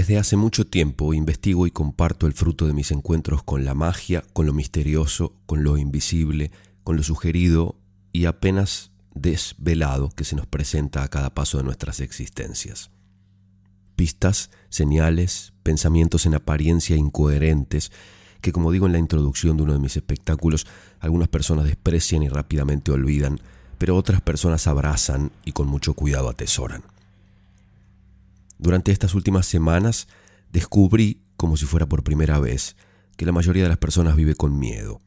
Desde hace mucho tiempo investigo y comparto el fruto de mis encuentros con la magia, con lo misterioso, con lo invisible, con lo sugerido y apenas desvelado que se nos presenta a cada paso de nuestras existencias. Pistas, señales, pensamientos en apariencia incoherentes que, como digo en la introducción de uno de mis espectáculos, algunas personas desprecian y rápidamente olvidan, pero otras personas abrazan y con mucho cuidado atesoran. Durante estas últimas semanas descubrí, como si fuera por primera vez, que la mayoría de las personas vive con miedo,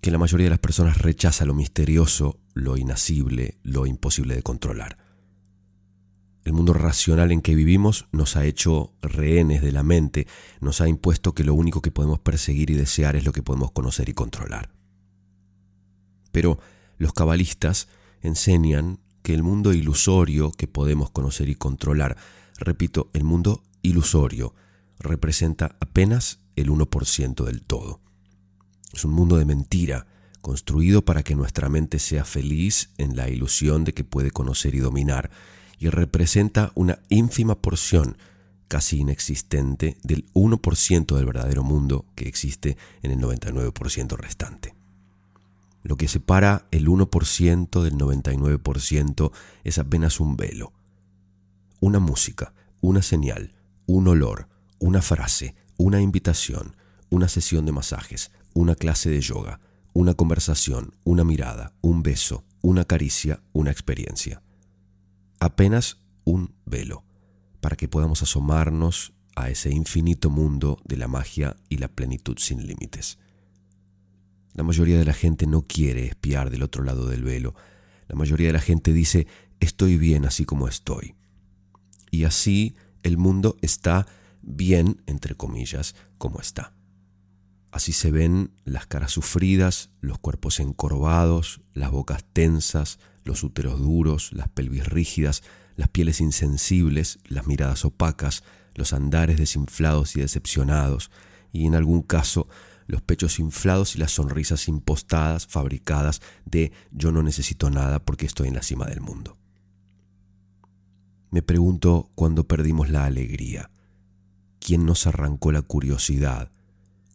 que la mayoría de las personas rechaza lo misterioso, lo inacible, lo imposible de controlar. El mundo racional en que vivimos nos ha hecho rehenes de la mente, nos ha impuesto que lo único que podemos perseguir y desear es lo que podemos conocer y controlar. Pero los cabalistas enseñan que el mundo ilusorio que podemos conocer y controlar Repito, el mundo ilusorio representa apenas el 1% del todo. Es un mundo de mentira, construido para que nuestra mente sea feliz en la ilusión de que puede conocer y dominar, y representa una ínfima porción, casi inexistente, del 1% del verdadero mundo que existe en el 99% restante. Lo que separa el 1% del 99% es apenas un velo una música, una señal, un olor, una frase, una invitación, una sesión de masajes, una clase de yoga, una conversación, una mirada, un beso, una caricia, una experiencia. Apenas un velo, para que podamos asomarnos a ese infinito mundo de la magia y la plenitud sin límites. La mayoría de la gente no quiere espiar del otro lado del velo. La mayoría de la gente dice, estoy bien así como estoy y así el mundo está bien, entre comillas, como está. Así se ven las caras sufridas, los cuerpos encorvados, las bocas tensas, los úteros duros, las pelvis rígidas, las pieles insensibles, las miradas opacas, los andares desinflados y decepcionados, y en algún caso los pechos inflados y las sonrisas impostadas, fabricadas de yo no necesito nada porque estoy en la cima del mundo. Me pregunto cuándo perdimos la alegría. ¿Quién nos arrancó la curiosidad?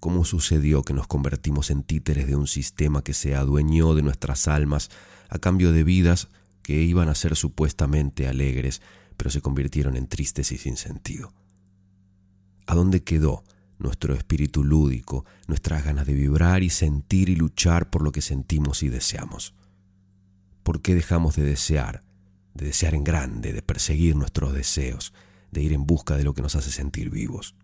¿Cómo sucedió que nos convertimos en títeres de un sistema que se adueñó de nuestras almas a cambio de vidas que iban a ser supuestamente alegres, pero se convirtieron en tristes y sin sentido? ¿A dónde quedó nuestro espíritu lúdico, nuestras ganas de vibrar y sentir y luchar por lo que sentimos y deseamos? ¿Por qué dejamos de desear de desear en grande, de perseguir nuestros deseos, de ir en busca de lo que nos hace sentir vivos.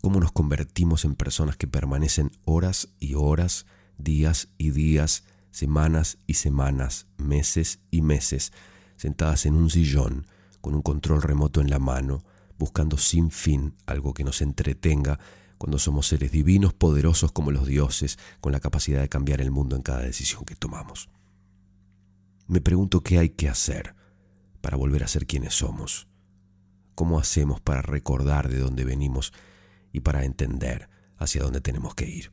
Cómo nos convertimos en personas que permanecen horas y horas, días y días, semanas y semanas, meses y meses, sentadas en un sillón, con un control remoto en la mano, buscando sin fin algo que nos entretenga cuando somos seres divinos, poderosos como los dioses, con la capacidad de cambiar el mundo en cada decisión que tomamos me pregunto qué hay que hacer para volver a ser quienes somos. ¿Cómo hacemos para recordar de dónde venimos y para entender hacia dónde tenemos que ir?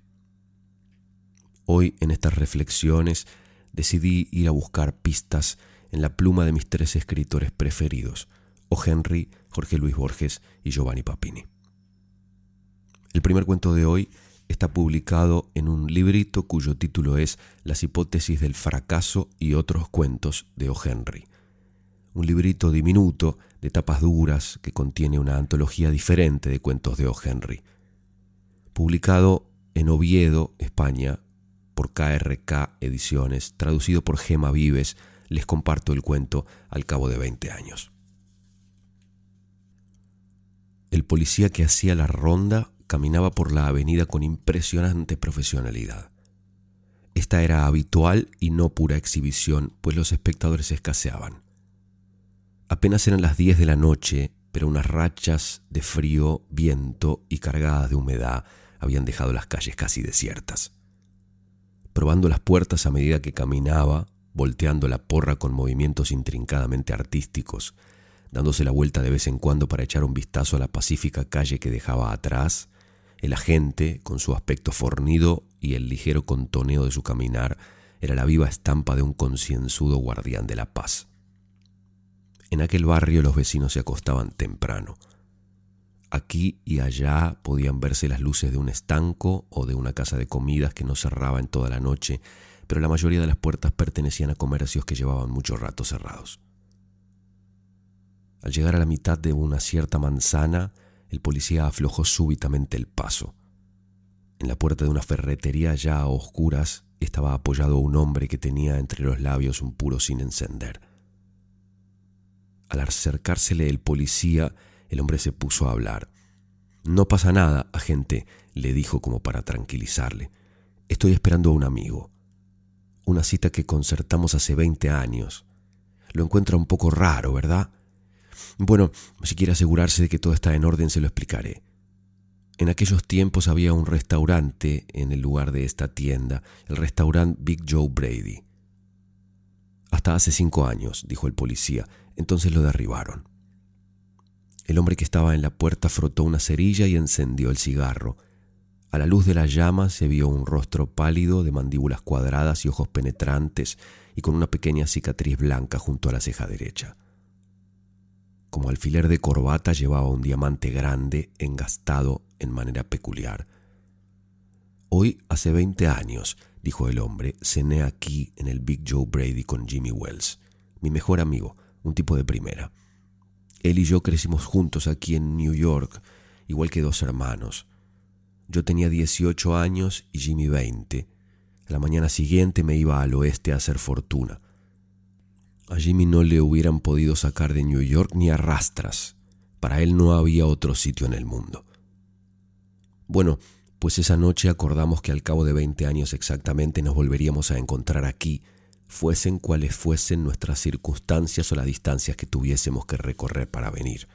Hoy en estas reflexiones decidí ir a buscar pistas en la pluma de mis tres escritores preferidos, O. Henry, Jorge Luis Borges y Giovanni Papini. El primer cuento de hoy está publicado en un librito cuyo título es Las hipótesis del fracaso y otros cuentos de O. Henry. Un librito diminuto de tapas duras que contiene una antología diferente de cuentos de O. Henry. Publicado en Oviedo, España, por KRK Ediciones, traducido por Gema Vives, les comparto el cuento al cabo de 20 años. El policía que hacía la ronda caminaba por la avenida con impresionante profesionalidad. Esta era habitual y no pura exhibición, pues los espectadores escaseaban. Apenas eran las 10 de la noche, pero unas rachas de frío, viento y cargadas de humedad habían dejado las calles casi desiertas. Probando las puertas a medida que caminaba, volteando la porra con movimientos intrincadamente artísticos, dándose la vuelta de vez en cuando para echar un vistazo a la pacífica calle que dejaba atrás, el agente, con su aspecto fornido y el ligero contoneo de su caminar, era la viva estampa de un concienzudo guardián de la paz. En aquel barrio los vecinos se acostaban temprano. Aquí y allá podían verse las luces de un estanco o de una casa de comidas que no cerraba en toda la noche, pero la mayoría de las puertas pertenecían a comercios que llevaban mucho rato cerrados. Al llegar a la mitad de una cierta manzana, el policía aflojó súbitamente el paso. En la puerta de una ferretería ya a oscuras estaba apoyado un hombre que tenía entre los labios un puro sin encender. Al acercársele el policía, el hombre se puso a hablar. No pasa nada, agente, le dijo como para tranquilizarle. Estoy esperando a un amigo. Una cita que concertamos hace 20 años. Lo encuentra un poco raro, ¿verdad? Bueno, si quiere asegurarse de que todo está en orden, se lo explicaré. En aquellos tiempos había un restaurante en el lugar de esta tienda, el restaurante Big Joe Brady. Hasta hace cinco años, dijo el policía, entonces lo derribaron. El hombre que estaba en la puerta frotó una cerilla y encendió el cigarro. A la luz de la llama se vio un rostro pálido de mandíbulas cuadradas y ojos penetrantes y con una pequeña cicatriz blanca junto a la ceja derecha. Como alfiler de corbata llevaba un diamante grande engastado en manera peculiar. Hoy hace 20 años, dijo el hombre, cené aquí en el Big Joe Brady con Jimmy Wells, mi mejor amigo, un tipo de primera. Él y yo crecimos juntos aquí en New York, igual que dos hermanos. Yo tenía 18 años y Jimmy 20. la mañana siguiente me iba al oeste a hacer fortuna. A Jimmy no le hubieran podido sacar de New York ni a rastras. Para él no había otro sitio en el mundo. Bueno, pues esa noche acordamos que al cabo de 20 años exactamente nos volveríamos a encontrar aquí, fuesen cuales fuesen nuestras circunstancias o las distancias que tuviésemos que recorrer para venir.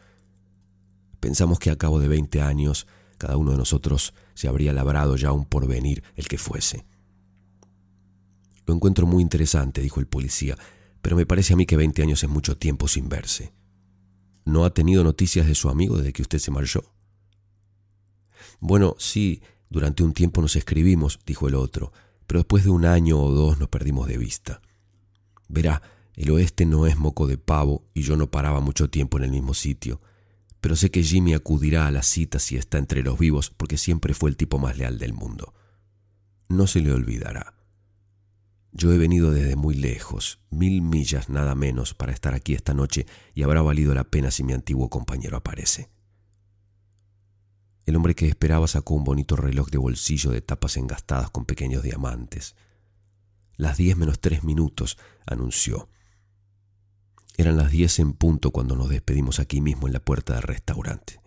Pensamos que a cabo de 20 años cada uno de nosotros se habría labrado ya un porvenir, el que fuese. Lo encuentro muy interesante, dijo el policía, pero me parece a mí que 20 años es mucho tiempo sin verse. ¿No ha tenido noticias de su amigo desde que usted se marchó? Bueno, sí, durante un tiempo nos escribimos, dijo el otro, pero después de un año o dos nos perdimos de vista. Verá, el oeste no es moco de pavo y yo no paraba mucho tiempo en el mismo sitio, pero sé que Jimmy acudirá a la cita si está entre los vivos porque siempre fue el tipo más leal del mundo. No se le olvidará. Yo he venido desde muy lejos, mil millas nada menos, para estar aquí esta noche y habrá valido la pena si mi antiguo compañero aparece. El hombre que esperaba sacó un bonito reloj de bolsillo de tapas engastadas con pequeños diamantes. Las diez menos tres minutos, anunció. Eran las diez en punto cuando nos despedimos aquí mismo en la puerta del restaurante.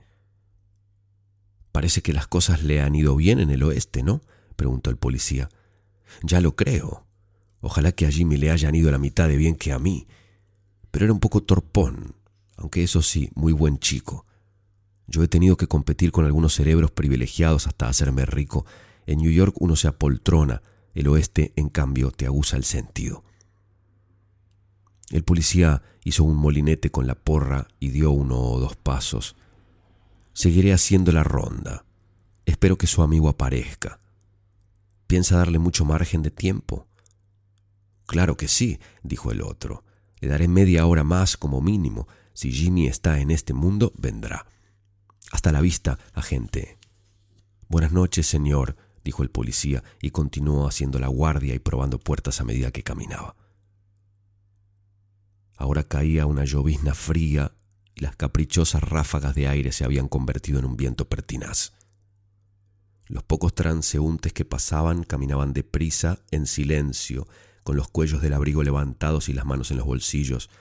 Parece que las cosas le han ido bien en el oeste, ¿no? preguntó el policía. Ya lo creo, Ojalá que a Jimmy le hayan ido la mitad de bien que a mí. Pero era un poco torpón, aunque eso sí, muy buen chico. Yo he tenido que competir con algunos cerebros privilegiados hasta hacerme rico. En New York uno se apoltrona, el oeste, en cambio, te aguza el sentido. El policía hizo un molinete con la porra y dio uno o dos pasos. Seguiré haciendo la ronda. Espero que su amigo aparezca. ¿Piensa darle mucho margen de tiempo? Claro que sí, dijo el otro. Le daré media hora más como mínimo. Si Jimmy está en este mundo, vendrá. Hasta la vista, agente. Buenas noches, señor, dijo el policía y continuó haciendo la guardia y probando puertas a medida que caminaba. Ahora caía una llovizna fría y las caprichosas ráfagas de aire se habían convertido en un viento pertinaz. Los pocos transeúntes que pasaban caminaban deprisa, en silencio, con los cuellos del abrigo levantados y las manos en los bolsillos,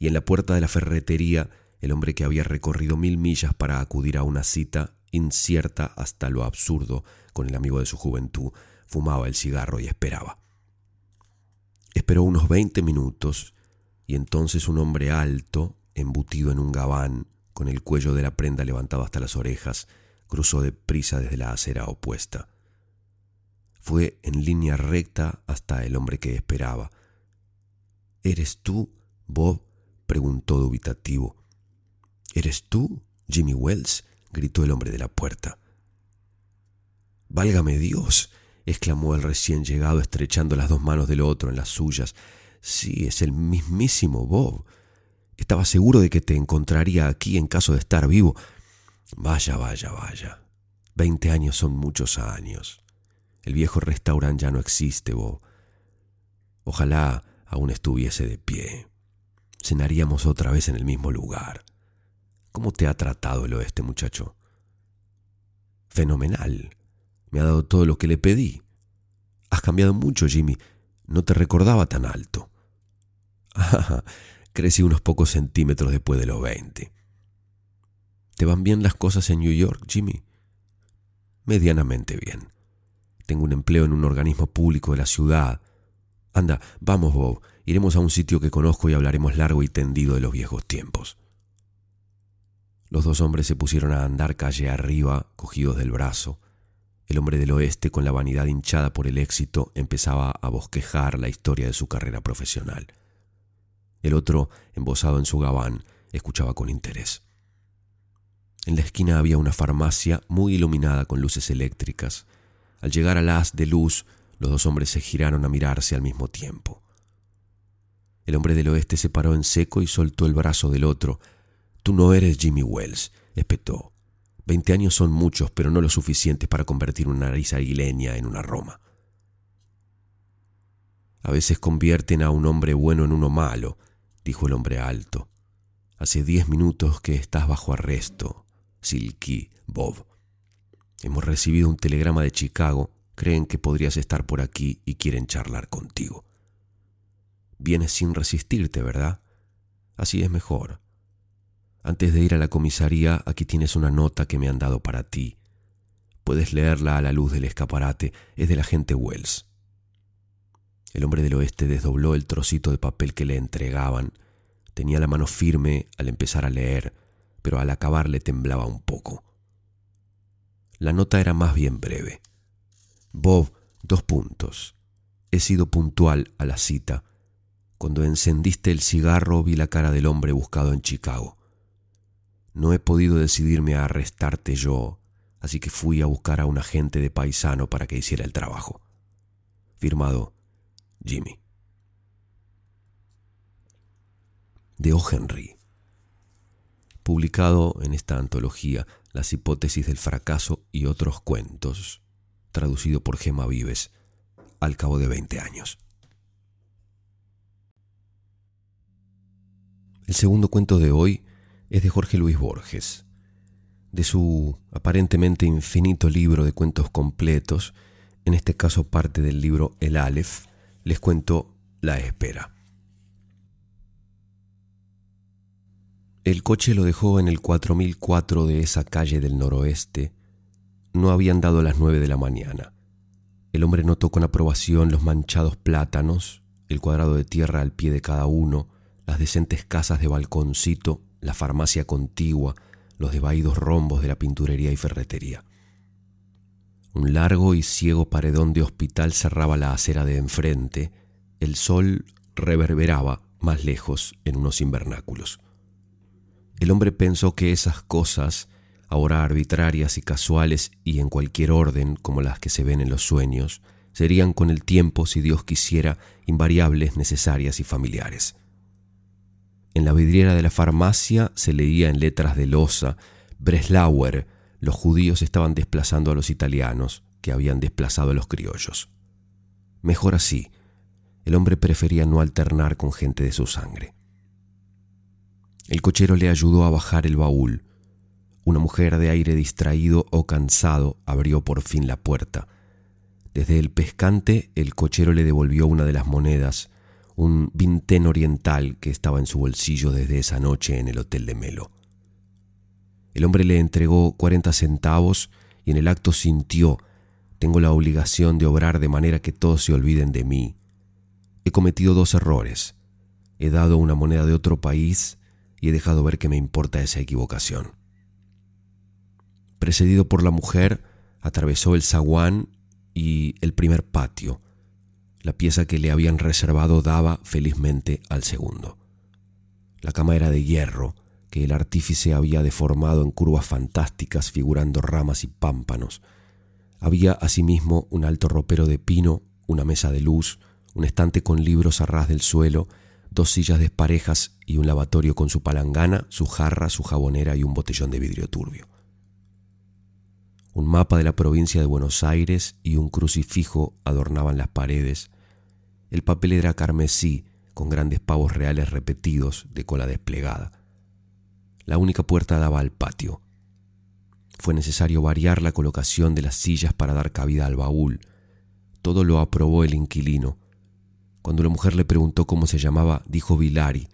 y en la puerta de la ferretería el hombre que había recorrido mil millas para acudir a una cita incierta hasta lo absurdo con el amigo de su juventud, fumaba el cigarro y esperaba. Esperó unos veinte minutos y entonces un hombre alto, embutido en un gabán, con el cuello de la prenda levantado hasta las orejas, cruzó deprisa desde la acera opuesta. Fue en línea recta hasta el hombre que esperaba. ¿Eres tú, Bob? preguntó dubitativo. ¿Eres tú, Jimmy Wells? gritó el hombre de la puerta. Válgame Dios, exclamó el recién llegado estrechando las dos manos del otro en las suyas. Sí, es el mismísimo Bob. Estaba seguro de que te encontraría aquí en caso de estar vivo. Vaya, vaya, vaya. Veinte años son muchos años. El viejo restaurante ya no existe, Bob. Ojalá aún estuviese de pie. Cenaríamos otra vez en el mismo lugar. ¿Cómo te ha tratado el oeste, muchacho? Fenomenal. Me ha dado todo lo que le pedí. Has cambiado mucho, Jimmy. No te recordaba tan alto. Ah, crecí unos pocos centímetros después de los veinte. ¿Te van bien las cosas en New York, Jimmy? Medianamente bien. Tengo un empleo en un organismo público de la ciudad. Anda, vamos, Bob. Iremos a un sitio que conozco y hablaremos largo y tendido de los viejos tiempos. Los dos hombres se pusieron a andar calle arriba, cogidos del brazo. El hombre del oeste, con la vanidad hinchada por el éxito, empezaba a bosquejar la historia de su carrera profesional. El otro, embosado en su gabán, escuchaba con interés. En la esquina había una farmacia muy iluminada con luces eléctricas. Al llegar al haz de luz, los dos hombres se giraron a mirarse al mismo tiempo. El hombre del oeste se paró en seco y soltó el brazo del otro, Tú no eres Jimmy Wells, espetó. Veinte años son muchos, pero no lo suficientes para convertir una nariz aguileña en una Roma. A veces convierten a un hombre bueno en uno malo, dijo el hombre alto. Hace diez minutos que estás bajo arresto, Silky Bob. Hemos recibido un telegrama de Chicago. Creen que podrías estar por aquí y quieren charlar contigo. Vienes sin resistirte, ¿verdad? Así es mejor. Antes de ir a la comisaría, aquí tienes una nota que me han dado para ti. Puedes leerla a la luz del escaparate. Es del agente Wells. El hombre del oeste desdobló el trocito de papel que le entregaban. Tenía la mano firme al empezar a leer, pero al acabar le temblaba un poco. La nota era más bien breve. Bob, dos puntos. He sido puntual a la cita. Cuando encendiste el cigarro vi la cara del hombre buscado en Chicago. No he podido decidirme a arrestarte yo, así que fui a buscar a un agente de paisano para que hiciera el trabajo. Firmado Jimmy. De O. Henry. Publicado en esta antología Las hipótesis del fracaso y otros cuentos, traducido por Gemma Vives, al cabo de 20 años. El segundo cuento de hoy es de Jorge Luis Borges. De su aparentemente infinito libro de cuentos completos, en este caso parte del libro El Aleph, les cuento La Espera. El coche lo dejó en el 4004 de esa calle del noroeste. No habían dado las nueve de la mañana. El hombre notó con aprobación los manchados plátanos, el cuadrado de tierra al pie de cada uno, las decentes casas de balconcito la farmacia contigua, los desvaídos rombos de la pinturería y ferretería. Un largo y ciego paredón de hospital cerraba la acera de enfrente, el sol reverberaba más lejos en unos invernáculos. El hombre pensó que esas cosas, ahora arbitrarias y casuales y en cualquier orden como las que se ven en los sueños, serían con el tiempo, si Dios quisiera, invariables, necesarias y familiares. En la vidriera de la farmacia se leía en letras de losa, Breslauer, los judíos estaban desplazando a los italianos, que habían desplazado a los criollos. Mejor así, el hombre prefería no alternar con gente de su sangre. El cochero le ayudó a bajar el baúl. Una mujer de aire distraído o cansado abrió por fin la puerta. Desde el pescante el cochero le devolvió una de las monedas un vintén oriental que estaba en su bolsillo desde esa noche en el hotel de Melo. El hombre le entregó cuarenta centavos y en el acto sintió, tengo la obligación de obrar de manera que todos se olviden de mí. He cometido dos errores. He dado una moneda de otro país y he dejado ver que me importa esa equivocación. Precedido por la mujer, atravesó el zaguán y el primer patio, la pieza que le habían reservado daba felizmente al segundo. La cama era de hierro, que el artífice había deformado en curvas fantásticas figurando ramas y pámpanos. Había asimismo un alto ropero de pino, una mesa de luz, un estante con libros a ras del suelo, dos sillas desparejas y un lavatorio con su palangana, su jarra, su jabonera y un botellón de vidrio turbio. Un mapa de la provincia de Buenos Aires y un crucifijo adornaban las paredes. El papel era carmesí, con grandes pavos reales repetidos de cola desplegada. La única puerta daba al patio. Fue necesario variar la colocación de las sillas para dar cabida al baúl. Todo lo aprobó el inquilino. Cuando la mujer le preguntó cómo se llamaba, dijo Vilari,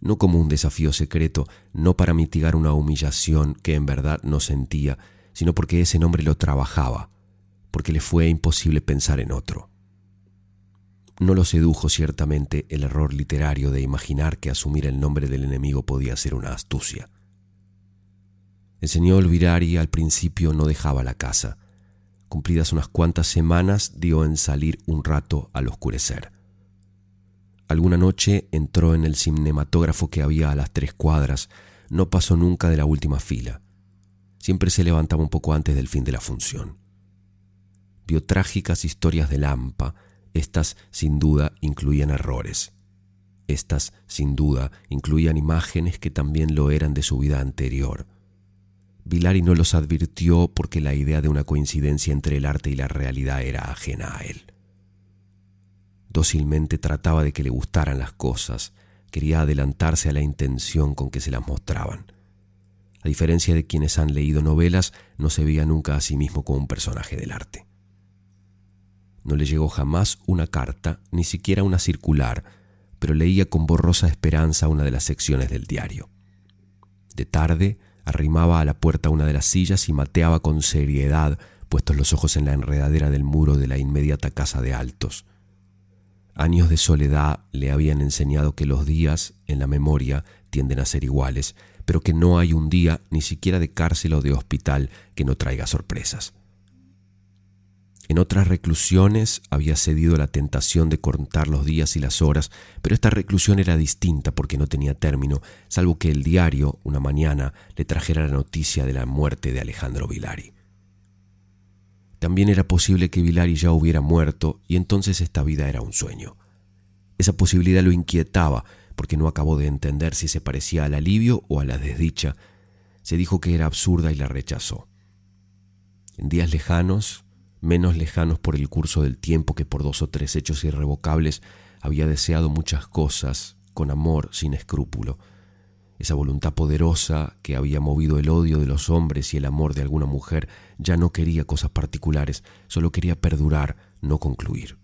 no como un desafío secreto, no para mitigar una humillación que en verdad no sentía, sino porque ese nombre lo trabajaba, porque le fue imposible pensar en otro. No lo sedujo ciertamente el error literario de imaginar que asumir el nombre del enemigo podía ser una astucia. El señor Virari al principio no dejaba la casa. Cumplidas unas cuantas semanas dio en salir un rato al oscurecer. Alguna noche entró en el cinematógrafo que había a las tres cuadras. No pasó nunca de la última fila. Siempre se levantaba un poco antes del fin de la función. Vio trágicas historias de Lampa. Estas, sin duda, incluían errores. Estas, sin duda, incluían imágenes que también lo eran de su vida anterior. Vilari no los advirtió porque la idea de una coincidencia entre el arte y la realidad era ajena a él. Dócilmente trataba de que le gustaran las cosas, quería adelantarse a la intención con que se las mostraban. A diferencia de quienes han leído novelas, no se veía nunca a sí mismo como un personaje del arte. No le llegó jamás una carta, ni siquiera una circular, pero leía con borrosa esperanza una de las secciones del diario. De tarde, arrimaba a la puerta una de las sillas y mateaba con seriedad, puestos los ojos en la enredadera del muro de la inmediata casa de Altos. Años de soledad le habían enseñado que los días en la memoria tienden a ser iguales, pero que no hay un día, ni siquiera de cárcel o de hospital, que no traiga sorpresas. En otras reclusiones había cedido a la tentación de contar los días y las horas, pero esta reclusión era distinta porque no tenía término, salvo que el diario, una mañana, le trajera la noticia de la muerte de Alejandro Vilari. También era posible que Vilari ya hubiera muerto y entonces esta vida era un sueño. Esa posibilidad lo inquietaba porque no acabó de entender si se parecía al alivio o a la desdicha. Se dijo que era absurda y la rechazó. En días lejanos, menos lejanos por el curso del tiempo que por dos o tres hechos irrevocables, había deseado muchas cosas, con amor, sin escrúpulo esa voluntad poderosa que había movido el odio de los hombres y el amor de alguna mujer ya no quería cosas particulares, solo quería perdurar, no concluir.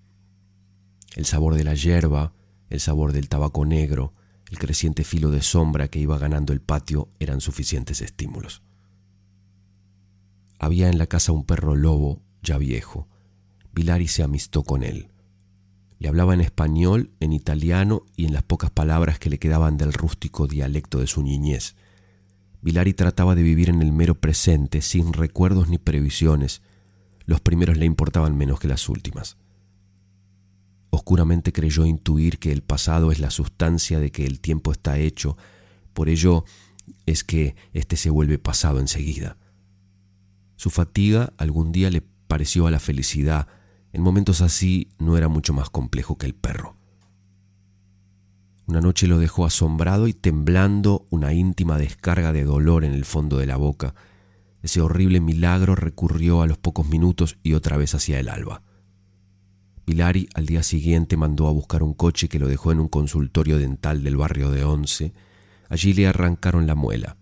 El sabor de la hierba, el sabor del tabaco negro, el creciente filo de sombra que iba ganando el patio eran suficientes estímulos. Había en la casa un perro lobo, ya viejo. Vilari se amistó con él. Le hablaba en español, en italiano y en las pocas palabras que le quedaban del rústico dialecto de su niñez. Vilari trataba de vivir en el mero presente, sin recuerdos ni previsiones. Los primeros le importaban menos que las últimas. Oscuramente creyó intuir que el pasado es la sustancia de que el tiempo está hecho, por ello es que éste se vuelve pasado enseguida. Su fatiga algún día le pareció a la felicidad, en momentos así no era mucho más complejo que el perro. Una noche lo dejó asombrado y temblando una íntima descarga de dolor en el fondo de la boca. Ese horrible milagro recurrió a los pocos minutos y otra vez hacia el alba. Pilari al día siguiente mandó a buscar un coche que lo dejó en un consultorio dental del barrio de Once. Allí le arrancaron la muela.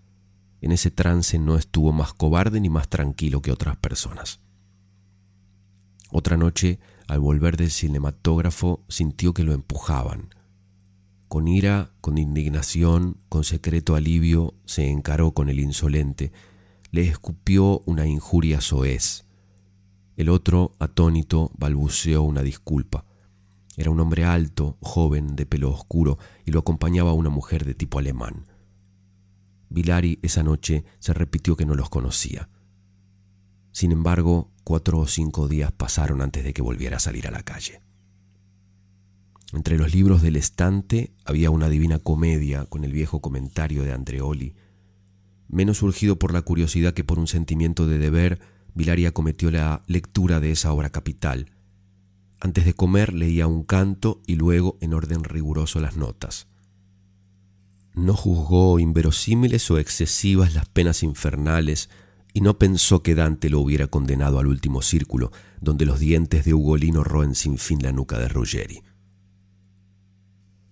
En ese trance no estuvo más cobarde ni más tranquilo que otras personas. Otra noche, al volver del cinematógrafo, sintió que lo empujaban. Con ira, con indignación, con secreto alivio, se encaró con el insolente. Le escupió una injuria soez. El otro, atónito, balbuceó una disculpa. Era un hombre alto, joven, de pelo oscuro, y lo acompañaba una mujer de tipo alemán. Vilari esa noche se repitió que no los conocía. Sin embargo, cuatro o cinco días pasaron antes de que volviera a salir a la calle. Entre los libros del estante había una divina comedia con el viejo comentario de Andreoli. Menos surgido por la curiosidad que por un sentimiento de deber, Vilaria cometió la lectura de esa obra capital. Antes de comer leía un canto y luego en orden riguroso las notas. No juzgó inverosímiles o excesivas las penas infernales y no pensó que Dante lo hubiera condenado al último círculo, donde los dientes de Ugolino roen sin fin la nuca de Ruggeri.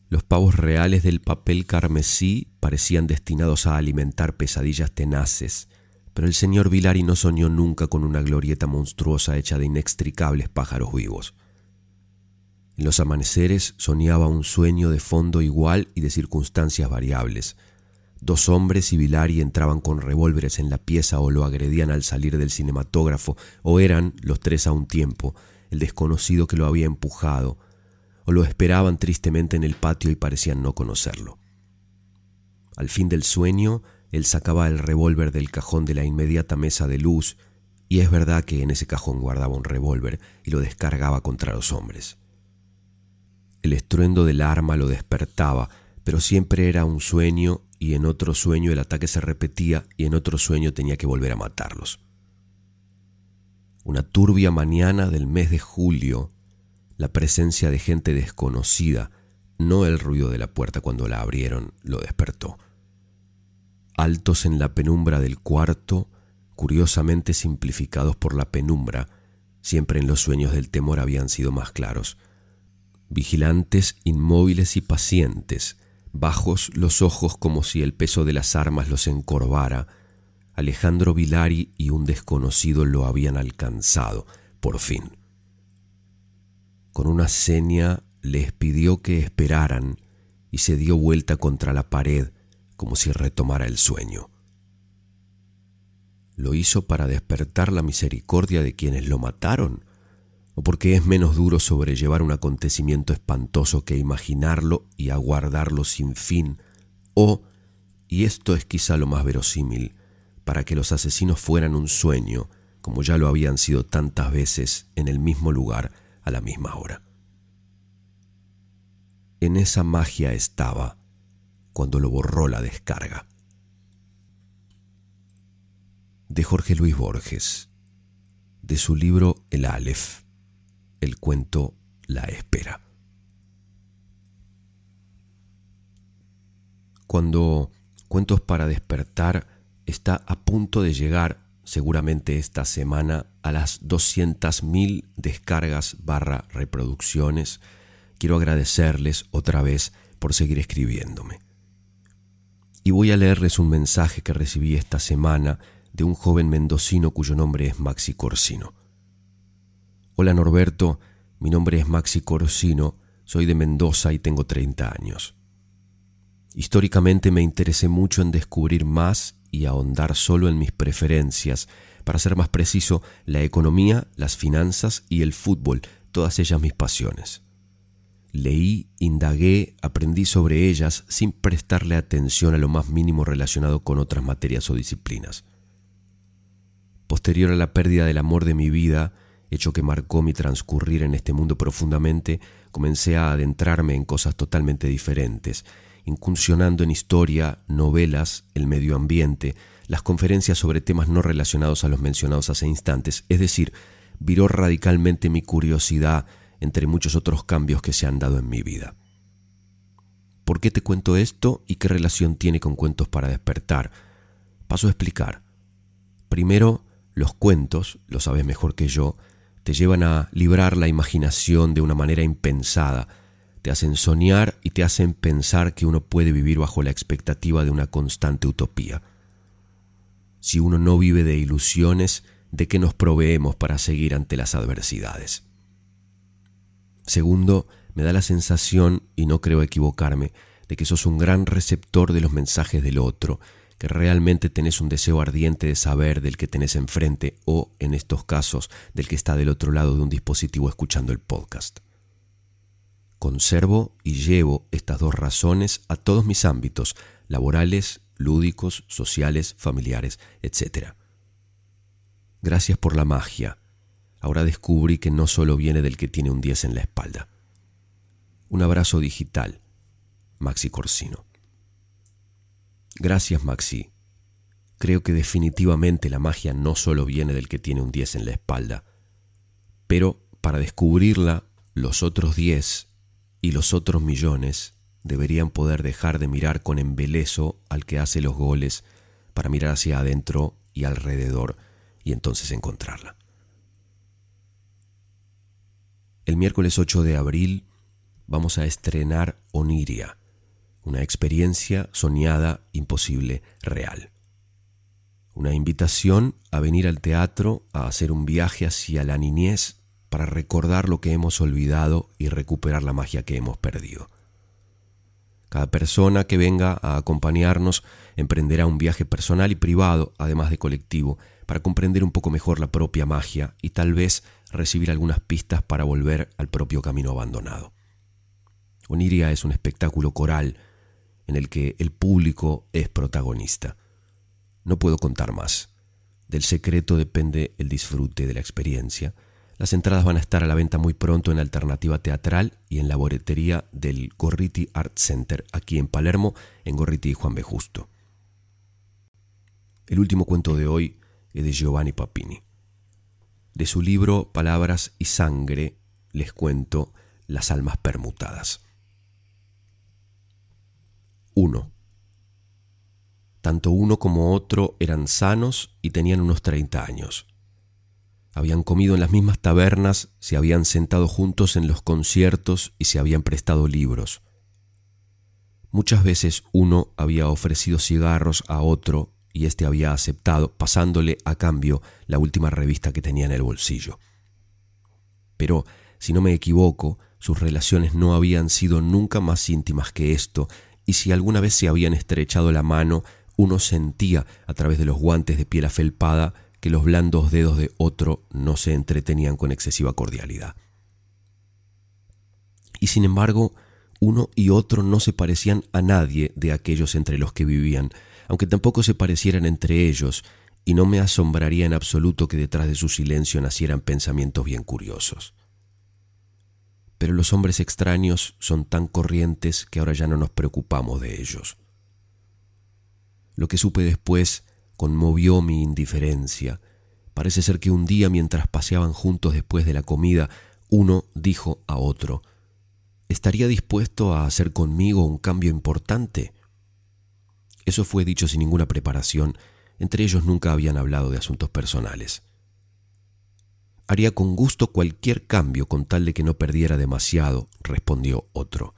Los pavos reales del papel carmesí parecían destinados a alimentar pesadillas tenaces, pero el señor Vilari no soñó nunca con una glorieta monstruosa hecha de inextricables pájaros vivos. En los amaneceres soñaba un sueño de fondo igual y de circunstancias variables. Dos hombres y Vilari entraban con revólveres en la pieza o lo agredían al salir del cinematógrafo, o eran, los tres a un tiempo, el desconocido que lo había empujado, o lo esperaban tristemente en el patio y parecían no conocerlo. Al fin del sueño, él sacaba el revólver del cajón de la inmediata mesa de luz, y es verdad que en ese cajón guardaba un revólver y lo descargaba contra los hombres. El estruendo del arma lo despertaba, pero siempre era un sueño y en otro sueño el ataque se repetía y en otro sueño tenía que volver a matarlos. Una turbia mañana del mes de julio, la presencia de gente desconocida, no el ruido de la puerta cuando la abrieron, lo despertó. Altos en la penumbra del cuarto, curiosamente simplificados por la penumbra, siempre en los sueños del temor habían sido más claros. Vigilantes, inmóviles y pacientes, bajos los ojos como si el peso de las armas los encorvara, Alejandro Vilari y un desconocido lo habían alcanzado, por fin. Con una seña les pidió que esperaran y se dio vuelta contra la pared como si retomara el sueño. ¿Lo hizo para despertar la misericordia de quienes lo mataron? ¿O porque es menos duro sobrellevar un acontecimiento espantoso que imaginarlo y aguardarlo sin fin? ¿O, y esto es quizá lo más verosímil, para que los asesinos fueran un sueño, como ya lo habían sido tantas veces en el mismo lugar, a la misma hora. En esa magia estaba cuando lo borró la descarga. De Jorge Luis Borges, de su libro El Aleph, el cuento La Espera. Cuando Cuentos para despertar está a punto de llegar seguramente esta semana a las 200.000 descargas barra reproducciones. Quiero agradecerles otra vez por seguir escribiéndome. Y voy a leerles un mensaje que recibí esta semana de un joven mendocino cuyo nombre es Maxi Corsino. Hola Norberto, mi nombre es Maxi Corsino, soy de Mendoza y tengo 30 años. Históricamente me interesé mucho en descubrir más y ahondar solo en mis preferencias, para ser más preciso, la economía, las finanzas y el fútbol, todas ellas mis pasiones. Leí, indagué, aprendí sobre ellas sin prestarle atención a lo más mínimo relacionado con otras materias o disciplinas. Posterior a la pérdida del amor de mi vida, hecho que marcó mi transcurrir en este mundo profundamente, comencé a adentrarme en cosas totalmente diferentes, incursionando en historia, novelas, el medio ambiente, las conferencias sobre temas no relacionados a los mencionados hace instantes, es decir, viró radicalmente mi curiosidad entre muchos otros cambios que se han dado en mi vida. ¿Por qué te cuento esto y qué relación tiene con cuentos para despertar? Paso a explicar. Primero, los cuentos, lo sabes mejor que yo, te llevan a librar la imaginación de una manera impensada, te hacen soñar y te hacen pensar que uno puede vivir bajo la expectativa de una constante utopía. Si uno no vive de ilusiones, ¿de qué nos proveemos para seguir ante las adversidades? Segundo, me da la sensación, y no creo equivocarme, de que sos un gran receptor de los mensajes del otro, que realmente tenés un deseo ardiente de saber del que tenés enfrente o, en estos casos, del que está del otro lado de un dispositivo escuchando el podcast. Conservo y llevo estas dos razones a todos mis ámbitos, laborales, lúdicos, sociales, familiares, etc. Gracias por la magia. Ahora descubrí que no solo viene del que tiene un 10 en la espalda. Un abrazo digital. Maxi Corsino. Gracias, Maxi. Creo que definitivamente la magia no solo viene del que tiene un 10 en la espalda, pero para descubrirla, los otros 10 y los otros millones deberían poder dejar de mirar con embeleso al que hace los goles para mirar hacia adentro y alrededor y entonces encontrarla. El miércoles 8 de abril vamos a estrenar Oniria, una experiencia soñada, imposible, real. Una invitación a venir al teatro, a hacer un viaje hacia la niñez para recordar lo que hemos olvidado y recuperar la magia que hemos perdido. Cada persona que venga a acompañarnos emprenderá un viaje personal y privado, además de colectivo, para comprender un poco mejor la propia magia y tal vez recibir algunas pistas para volver al propio camino abandonado. Oniria es un espectáculo coral en el que el público es protagonista. No puedo contar más. Del secreto depende el disfrute de la experiencia. Las entradas van a estar a la venta muy pronto en Alternativa Teatral y en la boletería del Gorriti Art Center, aquí en Palermo, en Gorriti y Juan B. Justo. El último cuento de hoy es de Giovanni Papini. De su libro Palabras y Sangre les cuento Las almas permutadas. 1. Tanto uno como otro eran sanos y tenían unos 30 años. Habían comido en las mismas tabernas, se habían sentado juntos en los conciertos y se habían prestado libros. Muchas veces uno había ofrecido cigarros a otro y éste había aceptado, pasándole a cambio la última revista que tenía en el bolsillo. Pero, si no me equivoco, sus relaciones no habían sido nunca más íntimas que esto, y si alguna vez se habían estrechado la mano, uno sentía a través de los guantes de piel afelpada que los blandos dedos de otro no se entretenían con excesiva cordialidad. Y sin embargo, uno y otro no se parecían a nadie de aquellos entre los que vivían, aunque tampoco se parecieran entre ellos, y no me asombraría en absoluto que detrás de su silencio nacieran pensamientos bien curiosos pero los hombres extraños son tan corrientes que ahora ya no nos preocupamos de ellos. Lo que supe después conmovió mi indiferencia. Parece ser que un día mientras paseaban juntos después de la comida, uno dijo a otro, ¿Estaría dispuesto a hacer conmigo un cambio importante? Eso fue dicho sin ninguna preparación, entre ellos nunca habían hablado de asuntos personales. Haría con gusto cualquier cambio con tal de que no perdiera demasiado, respondió otro.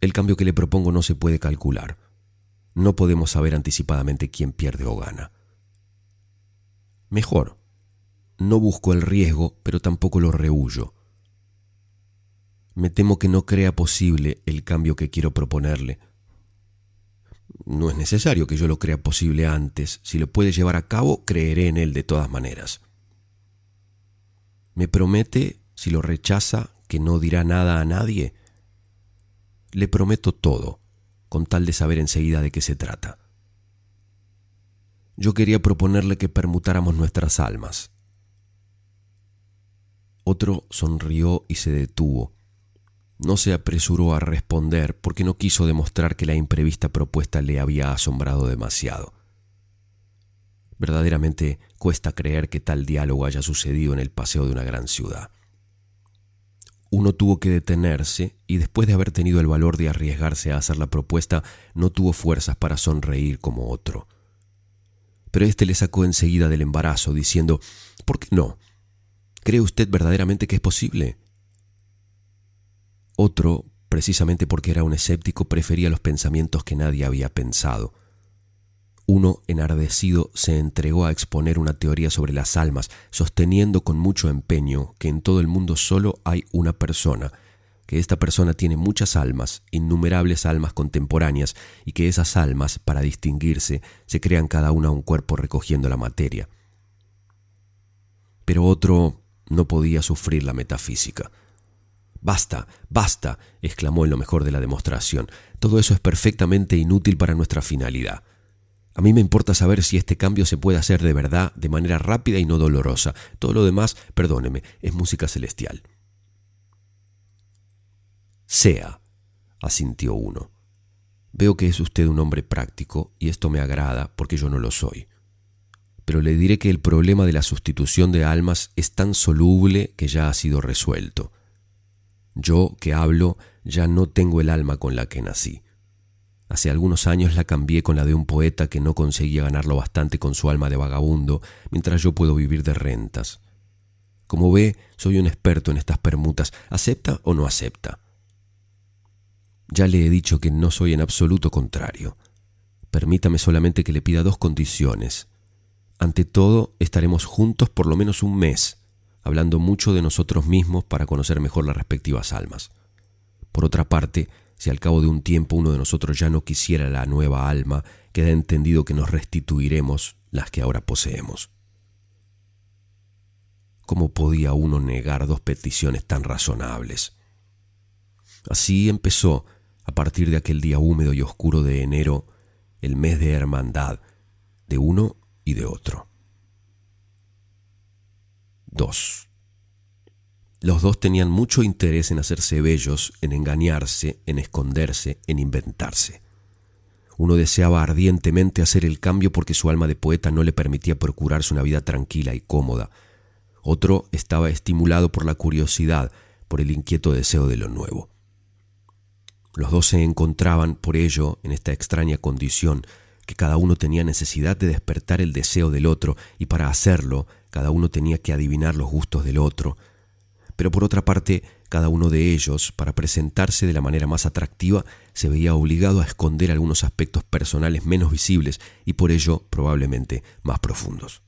El cambio que le propongo no se puede calcular. No podemos saber anticipadamente quién pierde o gana. Mejor, no busco el riesgo, pero tampoco lo rehuyo. Me temo que no crea posible el cambio que quiero proponerle. No es necesario que yo lo crea posible antes. Si lo puede llevar a cabo, creeré en él de todas maneras. ¿Me promete, si lo rechaza, que no dirá nada a nadie? Le prometo todo, con tal de saber enseguida de qué se trata. Yo quería proponerle que permutáramos nuestras almas. Otro sonrió y se detuvo. No se apresuró a responder porque no quiso demostrar que la imprevista propuesta le había asombrado demasiado. Verdaderamente cuesta creer que tal diálogo haya sucedido en el paseo de una gran ciudad. Uno tuvo que detenerse y después de haber tenido el valor de arriesgarse a hacer la propuesta, no tuvo fuerzas para sonreír como otro. Pero éste le sacó enseguida del embarazo, diciendo, ¿por qué no? ¿Cree usted verdaderamente que es posible? Otro, precisamente porque era un escéptico, prefería los pensamientos que nadie había pensado uno, enardecido, se entregó a exponer una teoría sobre las almas, sosteniendo con mucho empeño que en todo el mundo solo hay una persona, que esta persona tiene muchas almas, innumerables almas contemporáneas, y que esas almas, para distinguirse, se crean cada una un cuerpo recogiendo la materia. Pero otro no podía sufrir la metafísica. Basta, basta, exclamó en lo mejor de la demostración. Todo eso es perfectamente inútil para nuestra finalidad. A mí me importa saber si este cambio se puede hacer de verdad, de manera rápida y no dolorosa. Todo lo demás, perdóneme, es música celestial. Sea, asintió uno. Veo que es usted un hombre práctico y esto me agrada porque yo no lo soy. Pero le diré que el problema de la sustitución de almas es tan soluble que ya ha sido resuelto. Yo, que hablo, ya no tengo el alma con la que nací. Hace algunos años la cambié con la de un poeta que no conseguía ganarlo bastante con su alma de vagabundo, mientras yo puedo vivir de rentas. Como ve, soy un experto en estas permutas. ¿Acepta o no acepta? Ya le he dicho que no soy en absoluto contrario. Permítame solamente que le pida dos condiciones. Ante todo, estaremos juntos por lo menos un mes, hablando mucho de nosotros mismos para conocer mejor las respectivas almas. Por otra parte, si al cabo de un tiempo uno de nosotros ya no quisiera la nueva alma, queda entendido que nos restituiremos las que ahora poseemos. ¿Cómo podía uno negar dos peticiones tan razonables? Así empezó, a partir de aquel día húmedo y oscuro de enero, el mes de hermandad de uno y de otro. 2. Los dos tenían mucho interés en hacerse bellos, en engañarse, en esconderse, en inventarse. Uno deseaba ardientemente hacer el cambio porque su alma de poeta no le permitía procurarse una vida tranquila y cómoda. Otro estaba estimulado por la curiosidad, por el inquieto deseo de lo nuevo. Los dos se encontraban, por ello, en esta extraña condición, que cada uno tenía necesidad de despertar el deseo del otro, y para hacerlo, cada uno tenía que adivinar los gustos del otro, pero por otra parte, cada uno de ellos, para presentarse de la manera más atractiva, se veía obligado a esconder algunos aspectos personales menos visibles y por ello probablemente más profundos.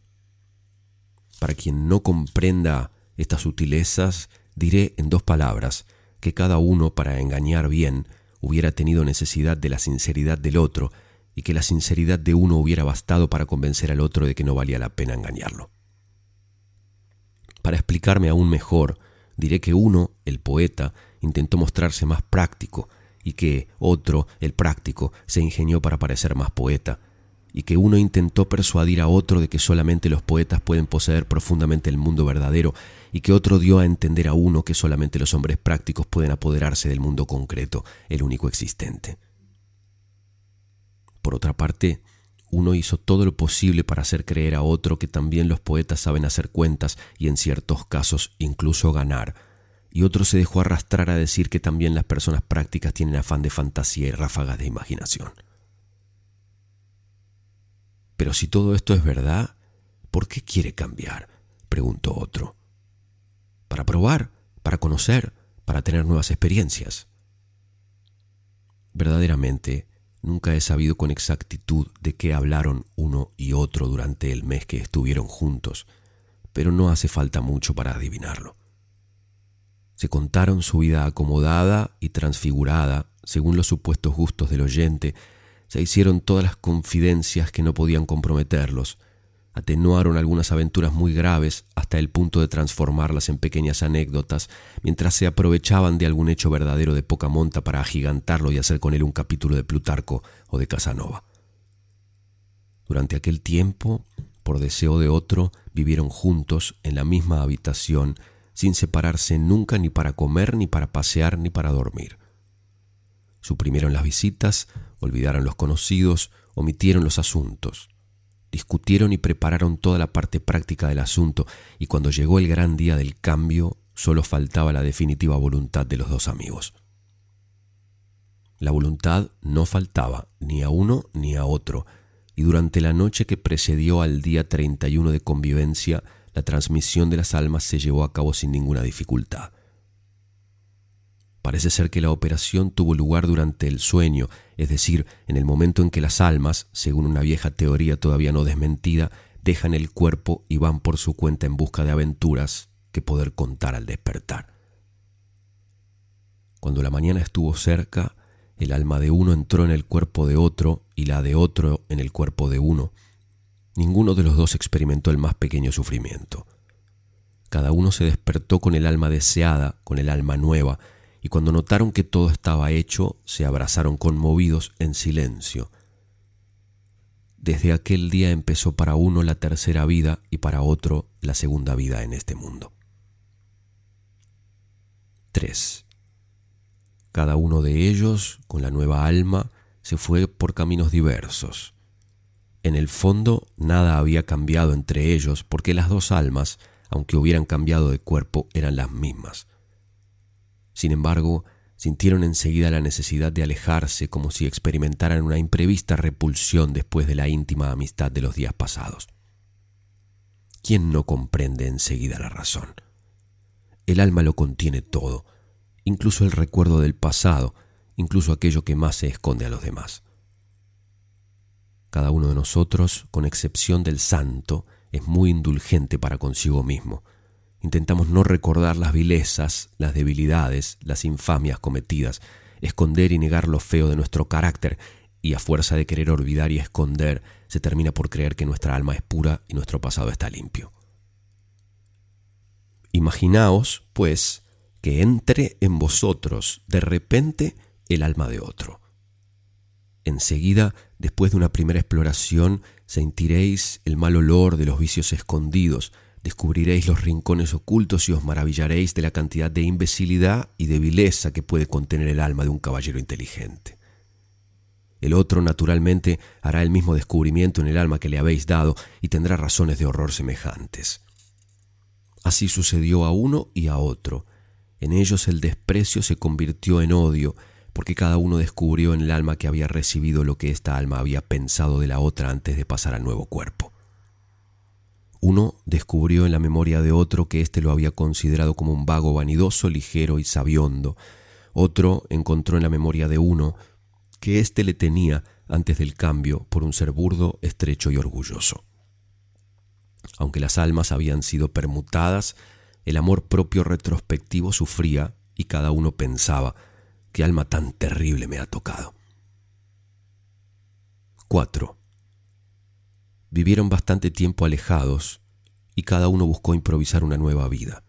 Para quien no comprenda estas sutilezas, diré en dos palabras que cada uno, para engañar bien, hubiera tenido necesidad de la sinceridad del otro y que la sinceridad de uno hubiera bastado para convencer al otro de que no valía la pena engañarlo. Para explicarme aún mejor, diré que uno, el poeta, intentó mostrarse más práctico y que otro, el práctico, se ingenió para parecer más poeta, y que uno intentó persuadir a otro de que solamente los poetas pueden poseer profundamente el mundo verdadero, y que otro dio a entender a uno que solamente los hombres prácticos pueden apoderarse del mundo concreto, el único existente. Por otra parte, uno hizo todo lo posible para hacer creer a otro que también los poetas saben hacer cuentas y en ciertos casos incluso ganar, y otro se dejó arrastrar a decir que también las personas prácticas tienen afán de fantasía y ráfagas de imaginación. Pero si todo esto es verdad, ¿por qué quiere cambiar? preguntó otro. Para probar, para conocer, para tener nuevas experiencias. Verdaderamente, Nunca he sabido con exactitud de qué hablaron uno y otro durante el mes que estuvieron juntos, pero no hace falta mucho para adivinarlo. Se contaron su vida acomodada y transfigurada según los supuestos gustos del oyente, se hicieron todas las confidencias que no podían comprometerlos, atenuaron algunas aventuras muy graves hasta el punto de transformarlas en pequeñas anécdotas, mientras se aprovechaban de algún hecho verdadero de poca monta para agigantarlo y hacer con él un capítulo de Plutarco o de Casanova. Durante aquel tiempo, por deseo de otro, vivieron juntos en la misma habitación, sin separarse nunca ni para comer, ni para pasear, ni para dormir. Suprimieron las visitas, olvidaron los conocidos, omitieron los asuntos discutieron y prepararon toda la parte práctica del asunto, y cuando llegó el gran día del cambio, solo faltaba la definitiva voluntad de los dos amigos. La voluntad no faltaba ni a uno ni a otro, y durante la noche que precedió al día 31 de convivencia, la transmisión de las almas se llevó a cabo sin ninguna dificultad. Parece ser que la operación tuvo lugar durante el sueño, es decir, en el momento en que las almas, según una vieja teoría todavía no desmentida, dejan el cuerpo y van por su cuenta en busca de aventuras que poder contar al despertar. Cuando la mañana estuvo cerca, el alma de uno entró en el cuerpo de otro y la de otro en el cuerpo de uno. Ninguno de los dos experimentó el más pequeño sufrimiento. Cada uno se despertó con el alma deseada, con el alma nueva, y cuando notaron que todo estaba hecho, se abrazaron conmovidos en silencio. Desde aquel día empezó para uno la tercera vida y para otro la segunda vida en este mundo. 3. Cada uno de ellos, con la nueva alma, se fue por caminos diversos. En el fondo nada había cambiado entre ellos porque las dos almas, aunque hubieran cambiado de cuerpo, eran las mismas. Sin embargo, sintieron enseguida la necesidad de alejarse como si experimentaran una imprevista repulsión después de la íntima amistad de los días pasados. ¿Quién no comprende enseguida la razón? El alma lo contiene todo, incluso el recuerdo del pasado, incluso aquello que más se esconde a los demás. Cada uno de nosotros, con excepción del santo, es muy indulgente para consigo mismo. Intentamos no recordar las vilezas, las debilidades, las infamias cometidas, esconder y negar lo feo de nuestro carácter, y a fuerza de querer olvidar y esconder, se termina por creer que nuestra alma es pura y nuestro pasado está limpio. Imaginaos, pues, que entre en vosotros de repente el alma de otro. Enseguida, después de una primera exploración, sentiréis el mal olor de los vicios escondidos, descubriréis los rincones ocultos y os maravillaréis de la cantidad de imbecilidad y de vileza que puede contener el alma de un caballero inteligente. El otro, naturalmente, hará el mismo descubrimiento en el alma que le habéis dado y tendrá razones de horror semejantes. Así sucedió a uno y a otro. En ellos el desprecio se convirtió en odio, porque cada uno descubrió en el alma que había recibido lo que esta alma había pensado de la otra antes de pasar al nuevo cuerpo. Uno descubrió en la memoria de otro que éste lo había considerado como un vago vanidoso, ligero y sabiondo. Otro encontró en la memoria de uno que éste le tenía antes del cambio por un ser burdo, estrecho y orgulloso. Aunque las almas habían sido permutadas, el amor propio retrospectivo sufría y cada uno pensaba, qué alma tan terrible me ha tocado. 4. Vivieron bastante tiempo alejados y cada uno buscó improvisar una nueva vida.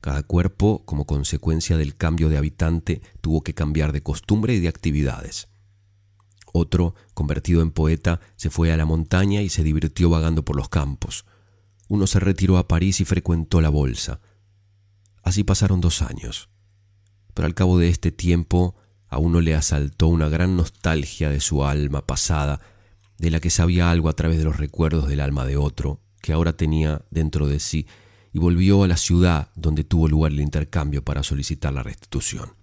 Cada cuerpo, como consecuencia del cambio de habitante, tuvo que cambiar de costumbre y de actividades. Otro, convertido en poeta, se fue a la montaña y se divirtió vagando por los campos. Uno se retiró a París y frecuentó la bolsa. Así pasaron dos años. Pero al cabo de este tiempo a uno le asaltó una gran nostalgia de su alma pasada, de la que sabía algo a través de los recuerdos del alma de otro, que ahora tenía dentro de sí y volvió a la ciudad donde tuvo lugar el intercambio para solicitar la restitución.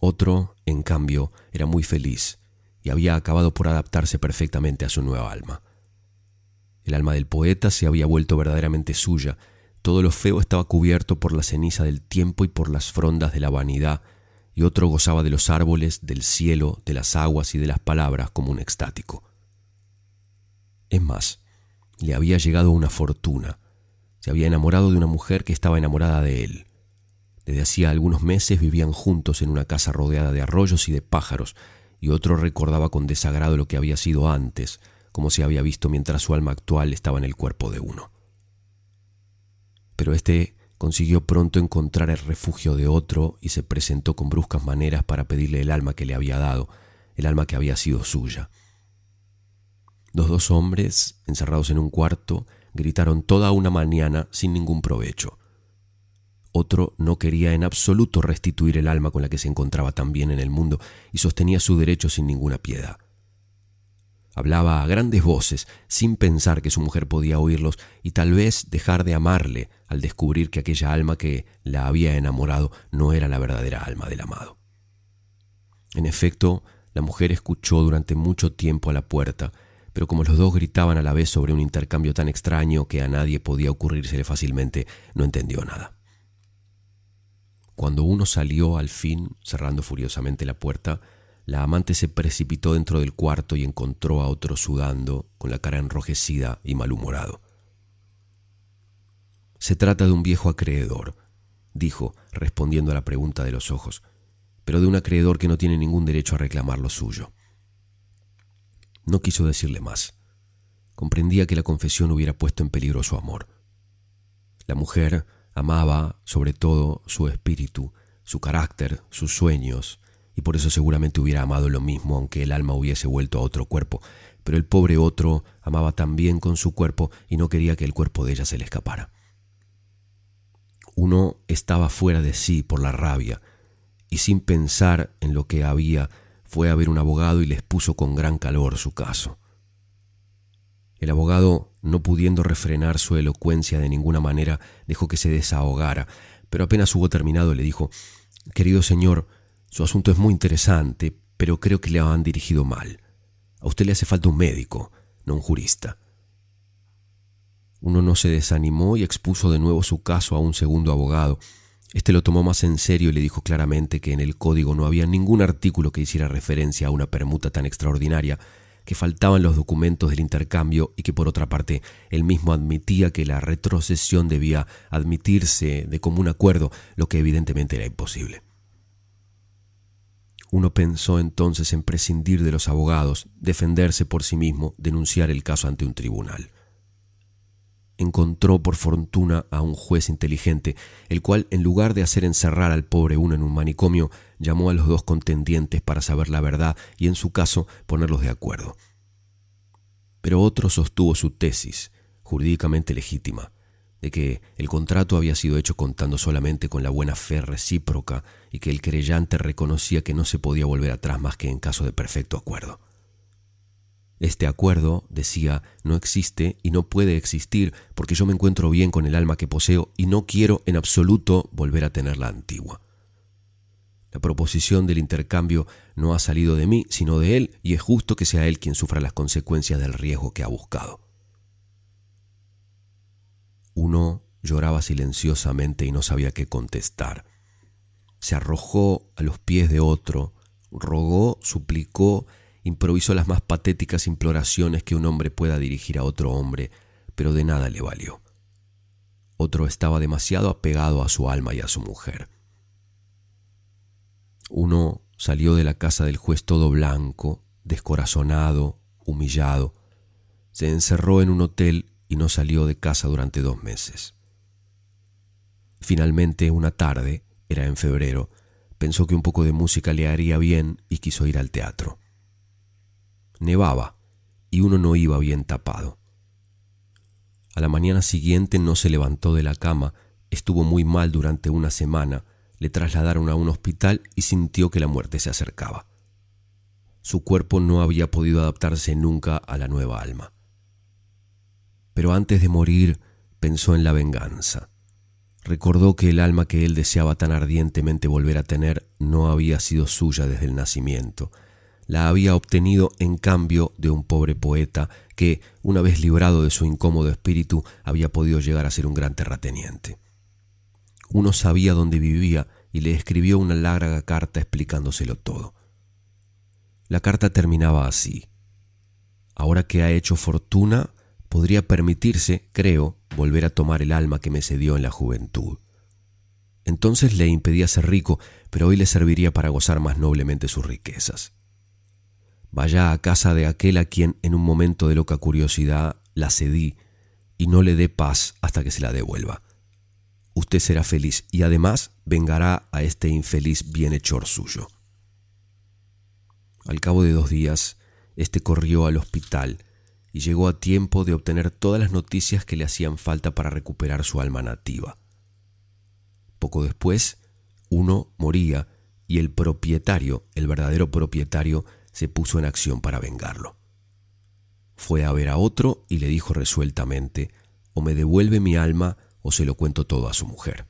Otro, en cambio, era muy feliz y había acabado por adaptarse perfectamente a su nueva alma. El alma del poeta se había vuelto verdaderamente suya, todo lo feo estaba cubierto por la ceniza del tiempo y por las frondas de la vanidad, y otro gozaba de los árboles, del cielo, de las aguas y de las palabras como un extático. Es más, le había llegado una fortuna, se había enamorado de una mujer que estaba enamorada de él. Desde hacía algunos meses vivían juntos en una casa rodeada de arroyos y de pájaros, y otro recordaba con desagrado lo que había sido antes, como se había visto mientras su alma actual estaba en el cuerpo de uno. Pero éste consiguió pronto encontrar el refugio de otro y se presentó con bruscas maneras para pedirle el alma que le había dado, el alma que había sido suya. Los dos hombres, encerrados en un cuarto, gritaron toda una mañana sin ningún provecho. Otro no quería en absoluto restituir el alma con la que se encontraba tan bien en el mundo y sostenía su derecho sin ninguna piedad. Hablaba a grandes voces, sin pensar que su mujer podía oírlos y tal vez dejar de amarle al descubrir que aquella alma que la había enamorado no era la verdadera alma del amado. En efecto, la mujer escuchó durante mucho tiempo a la puerta pero como los dos gritaban a la vez sobre un intercambio tan extraño que a nadie podía ocurrírsele fácilmente, no entendió nada. Cuando uno salió al fin, cerrando furiosamente la puerta, la amante se precipitó dentro del cuarto y encontró a otro sudando, con la cara enrojecida y malhumorado. Se trata de un viejo acreedor, dijo, respondiendo a la pregunta de los ojos, pero de un acreedor que no tiene ningún derecho a reclamar lo suyo. No quiso decirle más. Comprendía que la confesión hubiera puesto en peligro su amor. La mujer amaba, sobre todo, su espíritu, su carácter, sus sueños, y por eso seguramente hubiera amado lo mismo aunque el alma hubiese vuelto a otro cuerpo, pero el pobre otro amaba también con su cuerpo y no quería que el cuerpo de ella se le escapara. Uno estaba fuera de sí por la rabia, y sin pensar en lo que había fue a ver un abogado y les puso con gran calor su caso. El abogado, no pudiendo refrenar su elocuencia de ninguna manera, dejó que se desahogara, pero apenas hubo terminado le dijo, Querido señor, su asunto es muy interesante, pero creo que le han dirigido mal. A usted le hace falta un médico, no un jurista. Uno no se desanimó y expuso de nuevo su caso a un segundo abogado. Este lo tomó más en serio y le dijo claramente que en el código no había ningún artículo que hiciera referencia a una permuta tan extraordinaria, que faltaban los documentos del intercambio y que por otra parte él mismo admitía que la retrocesión debía admitirse de común acuerdo, lo que evidentemente era imposible. Uno pensó entonces en prescindir de los abogados, defenderse por sí mismo, denunciar el caso ante un tribunal. Encontró por fortuna a un juez inteligente, el cual, en lugar de hacer encerrar al pobre uno en un manicomio, llamó a los dos contendientes para saber la verdad y, en su caso, ponerlos de acuerdo. Pero otro sostuvo su tesis, jurídicamente legítima, de que el contrato había sido hecho contando solamente con la buena fe recíproca y que el querellante reconocía que no se podía volver atrás más que en caso de perfecto acuerdo. Este acuerdo, decía, no existe y no puede existir porque yo me encuentro bien con el alma que poseo y no quiero en absoluto volver a tener la antigua. La proposición del intercambio no ha salido de mí, sino de él, y es justo que sea él quien sufra las consecuencias del riesgo que ha buscado. Uno lloraba silenciosamente y no sabía qué contestar. Se arrojó a los pies de otro, rogó, suplicó, improvisó las más patéticas imploraciones que un hombre pueda dirigir a otro hombre, pero de nada le valió. Otro estaba demasiado apegado a su alma y a su mujer. Uno salió de la casa del juez todo blanco, descorazonado, humillado. Se encerró en un hotel y no salió de casa durante dos meses. Finalmente, una tarde, era en febrero, pensó que un poco de música le haría bien y quiso ir al teatro. Nevaba y uno no iba bien tapado. A la mañana siguiente no se levantó de la cama, estuvo muy mal durante una semana, le trasladaron a un hospital y sintió que la muerte se acercaba. Su cuerpo no había podido adaptarse nunca a la nueva alma pero antes de morir pensó en la venganza. Recordó que el alma que él deseaba tan ardientemente volver a tener no había sido suya desde el nacimiento, la había obtenido en cambio de un pobre poeta que, una vez librado de su incómodo espíritu, había podido llegar a ser un gran terrateniente. Uno sabía dónde vivía y le escribió una larga carta explicándoselo todo. La carta terminaba así. Ahora que ha hecho fortuna, podría permitirse, creo, volver a tomar el alma que me cedió en la juventud. Entonces le impedía ser rico, pero hoy le serviría para gozar más noblemente sus riquezas. Vaya a casa de aquel a quien en un momento de loca curiosidad la cedí y no le dé paz hasta que se la devuelva. Usted será feliz y además vengará a este infeliz bienhechor suyo. Al cabo de dos días, este corrió al hospital y llegó a tiempo de obtener todas las noticias que le hacían falta para recuperar su alma nativa. Poco después, uno moría y el propietario, el verdadero propietario, se puso en acción para vengarlo. Fue a ver a otro y le dijo resueltamente, o me devuelve mi alma o se lo cuento todo a su mujer.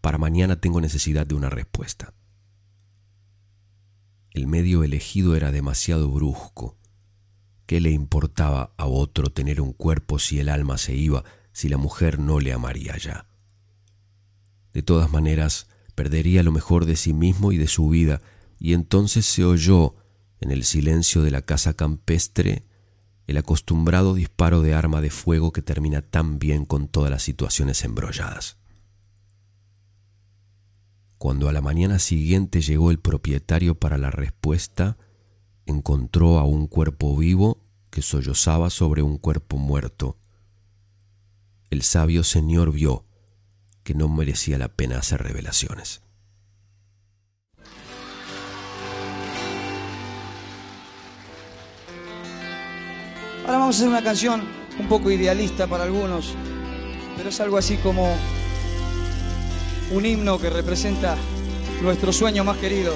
Para mañana tengo necesidad de una respuesta. El medio elegido era demasiado brusco ¿Qué le importaba a otro tener un cuerpo si el alma se iba, si la mujer no le amaría ya? De todas maneras, perdería lo mejor de sí mismo y de su vida, y entonces se oyó, en el silencio de la casa campestre, el acostumbrado disparo de arma de fuego que termina tan bien con todas las situaciones embrolladas. Cuando a la mañana siguiente llegó el propietario para la respuesta, encontró a un cuerpo vivo que sollozaba sobre un cuerpo muerto. El sabio señor vio que no merecía la pena hacer revelaciones. Ahora vamos a hacer una canción un poco idealista para algunos, pero es algo así como un himno que representa nuestro sueño más querido.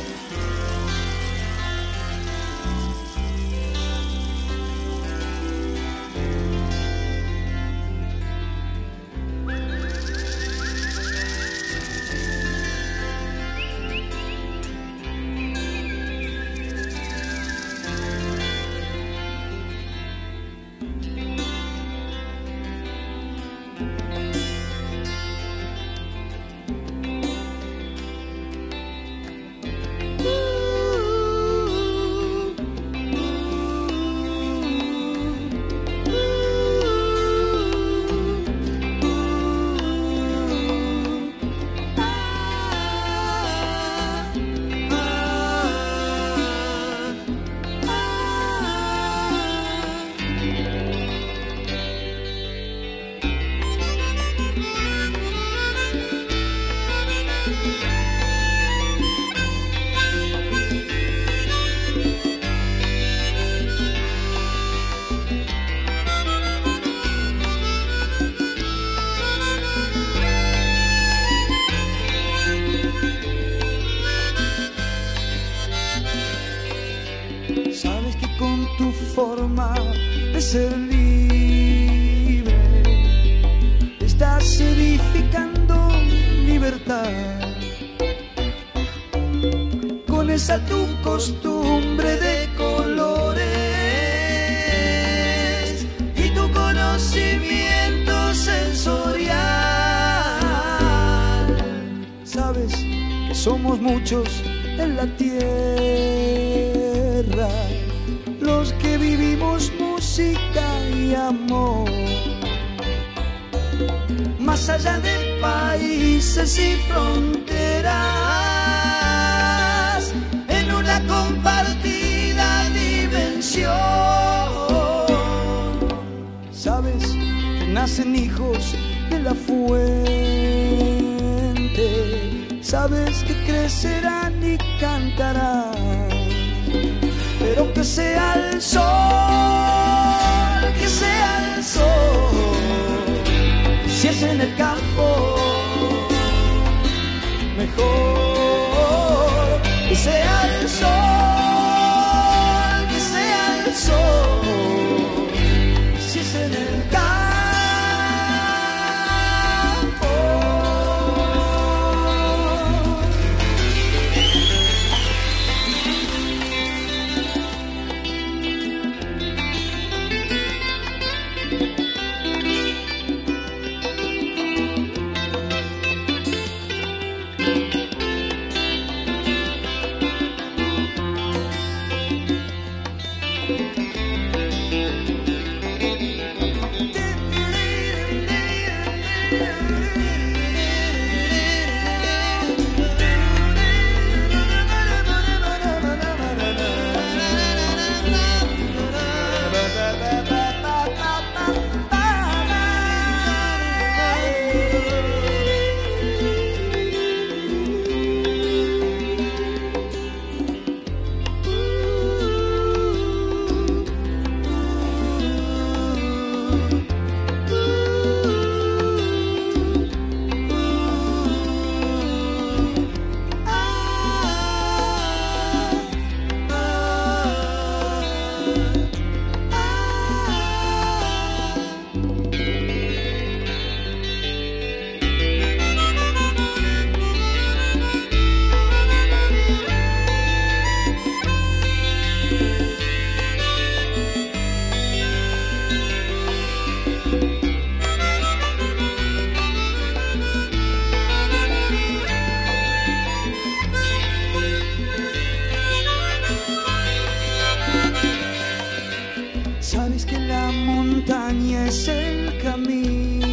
montaña es el camino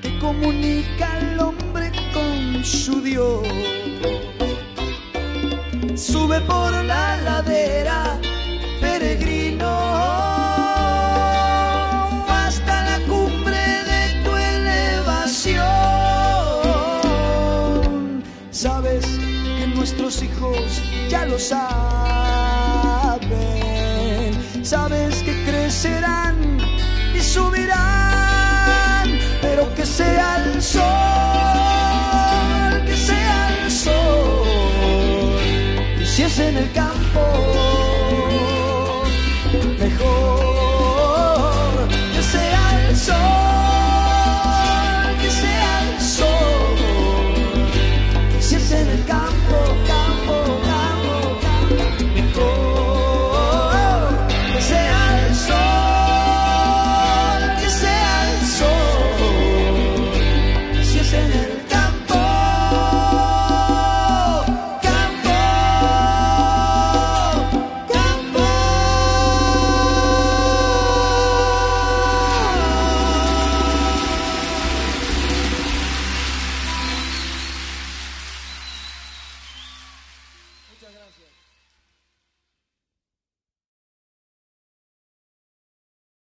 que comunica al hombre con su Dios. Sube por la ladera, peregrino, hasta la cumbre de tu elevación. Sabes que nuestros hijos ya lo saben In a synagogue.